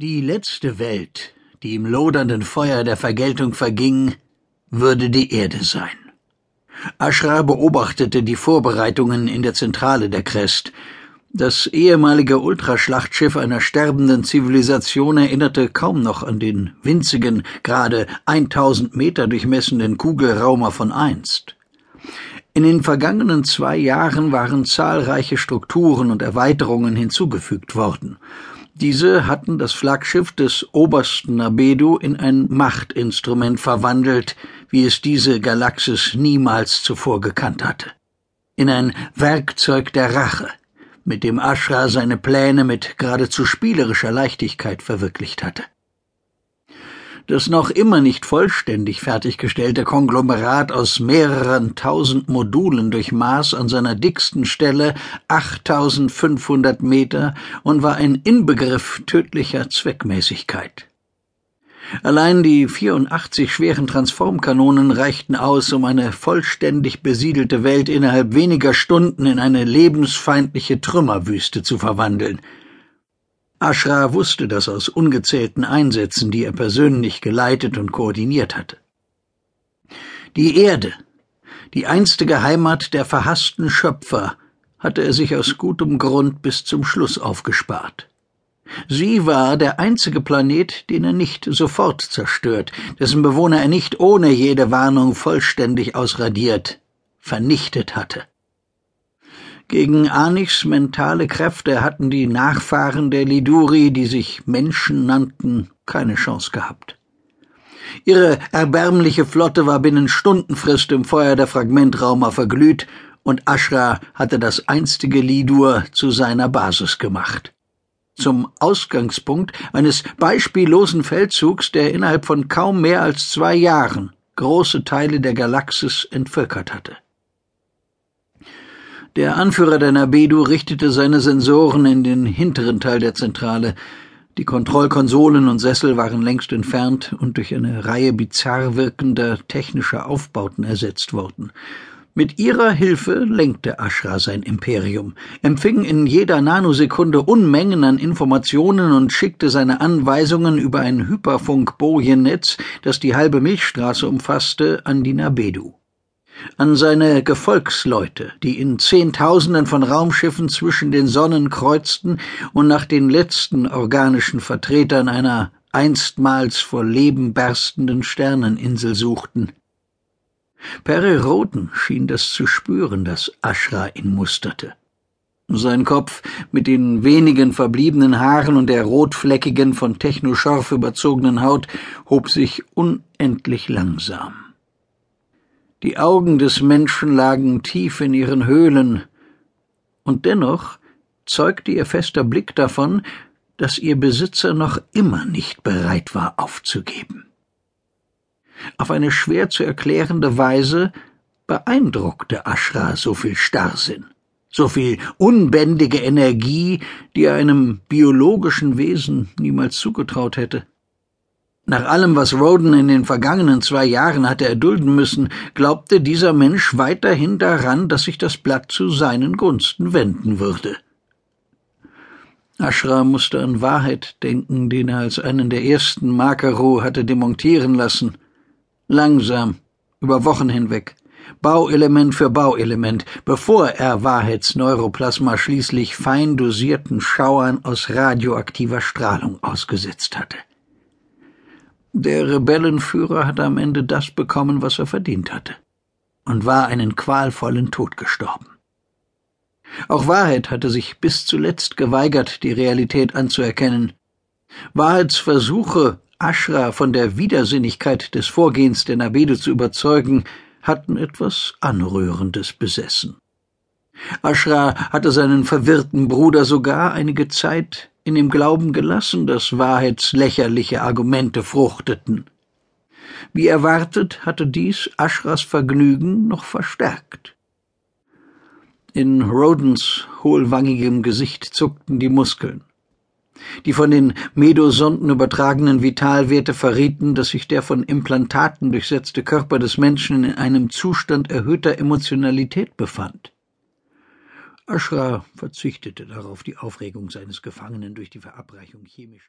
Die letzte Welt, die im lodernden Feuer der Vergeltung verging, würde die Erde sein. Ashra beobachtete die Vorbereitungen in der Zentrale der Crest. Das ehemalige Ultraschlachtschiff einer sterbenden Zivilisation erinnerte kaum noch an den winzigen, gerade 1000 Meter durchmessenden Kugelraumer von einst. In den vergangenen zwei Jahren waren zahlreiche Strukturen und Erweiterungen hinzugefügt worden. Diese hatten das Flaggschiff des obersten Nabedu in ein Machtinstrument verwandelt, wie es diese Galaxis niemals zuvor gekannt hatte. In ein Werkzeug der Rache, mit dem Ashra seine Pläne mit geradezu spielerischer Leichtigkeit verwirklicht hatte. Das noch immer nicht vollständig fertiggestellte Konglomerat aus mehreren tausend Modulen durchmaß an seiner dicksten Stelle 8500 Meter und war ein Inbegriff tödlicher Zweckmäßigkeit. Allein die 84 schweren Transformkanonen reichten aus, um eine vollständig besiedelte Welt innerhalb weniger Stunden in eine lebensfeindliche Trümmerwüste zu verwandeln – Ashra wusste das aus ungezählten Einsätzen, die er persönlich geleitet und koordiniert hatte. Die Erde, die einstige Heimat der verhassten Schöpfer, hatte er sich aus gutem Grund bis zum Schluss aufgespart. Sie war der einzige Planet, den er nicht sofort zerstört, dessen Bewohner er nicht ohne jede Warnung vollständig ausradiert, vernichtet hatte. Gegen Anichs mentale Kräfte hatten die Nachfahren der Liduri, die sich Menschen nannten, keine Chance gehabt. Ihre erbärmliche Flotte war binnen Stundenfrist im Feuer der Fragmentraumer verglüht, und Ashra hatte das einstige Lidur zu seiner Basis gemacht. Zum Ausgangspunkt eines beispiellosen Feldzugs, der innerhalb von kaum mehr als zwei Jahren große Teile der Galaxis entvölkert hatte. Der Anführer der Nabedu richtete seine Sensoren in den hinteren Teil der Zentrale. Die Kontrollkonsolen und Sessel waren längst entfernt und durch eine Reihe bizarr wirkender technischer Aufbauten ersetzt worden. Mit ihrer Hilfe lenkte Ashra sein Imperium, empfing in jeder Nanosekunde Unmengen an Informationen und schickte seine Anweisungen über ein Hyperfunk-Bojennetz, das die halbe Milchstraße umfasste, an die Nabedu an seine Gefolgsleute, die in Zehntausenden von Raumschiffen zwischen den Sonnen kreuzten und nach den letzten organischen Vertretern einer einstmals vor Leben berstenden Sterneninsel suchten. Perry Roden schien das zu spüren, dass Ashra ihn musterte. Sein Kopf mit den wenigen verbliebenen Haaren und der rotfleckigen, von Technoschorf überzogenen Haut hob sich unendlich langsam. Die Augen des Menschen lagen tief in ihren Höhlen, und dennoch zeugte ihr fester Blick davon, dass ihr Besitzer noch immer nicht bereit war aufzugeben. Auf eine schwer zu erklärende Weise beeindruckte Ashra so viel Starrsinn, so viel unbändige Energie, die er einem biologischen Wesen niemals zugetraut hätte. Nach allem, was Roden in den vergangenen zwei Jahren hatte erdulden müssen, glaubte dieser Mensch weiterhin daran, dass sich das Blatt zu seinen Gunsten wenden würde. Ashra musste an Wahrheit denken, den er als einen der ersten Makaro hatte demontieren lassen. Langsam, über Wochen hinweg, Bauelement für Bauelement, bevor er Wahrheitsneuroplasma schließlich fein dosierten Schauern aus radioaktiver Strahlung ausgesetzt hatte. Der Rebellenführer hatte am Ende das bekommen, was er verdient hatte, und war einen qualvollen Tod gestorben. Auch Wahrheit hatte sich bis zuletzt geweigert, die Realität anzuerkennen. Wahrheitsversuche, Ashra von der Widersinnigkeit des Vorgehens der Nabede zu überzeugen, hatten etwas Anrührendes besessen. Ashra hatte seinen verwirrten Bruder sogar einige Zeit in dem Glauben gelassen, dass wahrheitslächerliche Argumente fruchteten. Wie erwartet hatte dies Ashras Vergnügen noch verstärkt. In Rodens hohlwangigem Gesicht zuckten die Muskeln. Die von den Medosonden übertragenen Vitalwerte verrieten, dass sich der von Implantaten durchsetzte Körper des Menschen in einem Zustand erhöhter Emotionalität befand. Ashra verzichtete darauf, die Aufregung seines Gefangenen durch die Verabreichung chemischen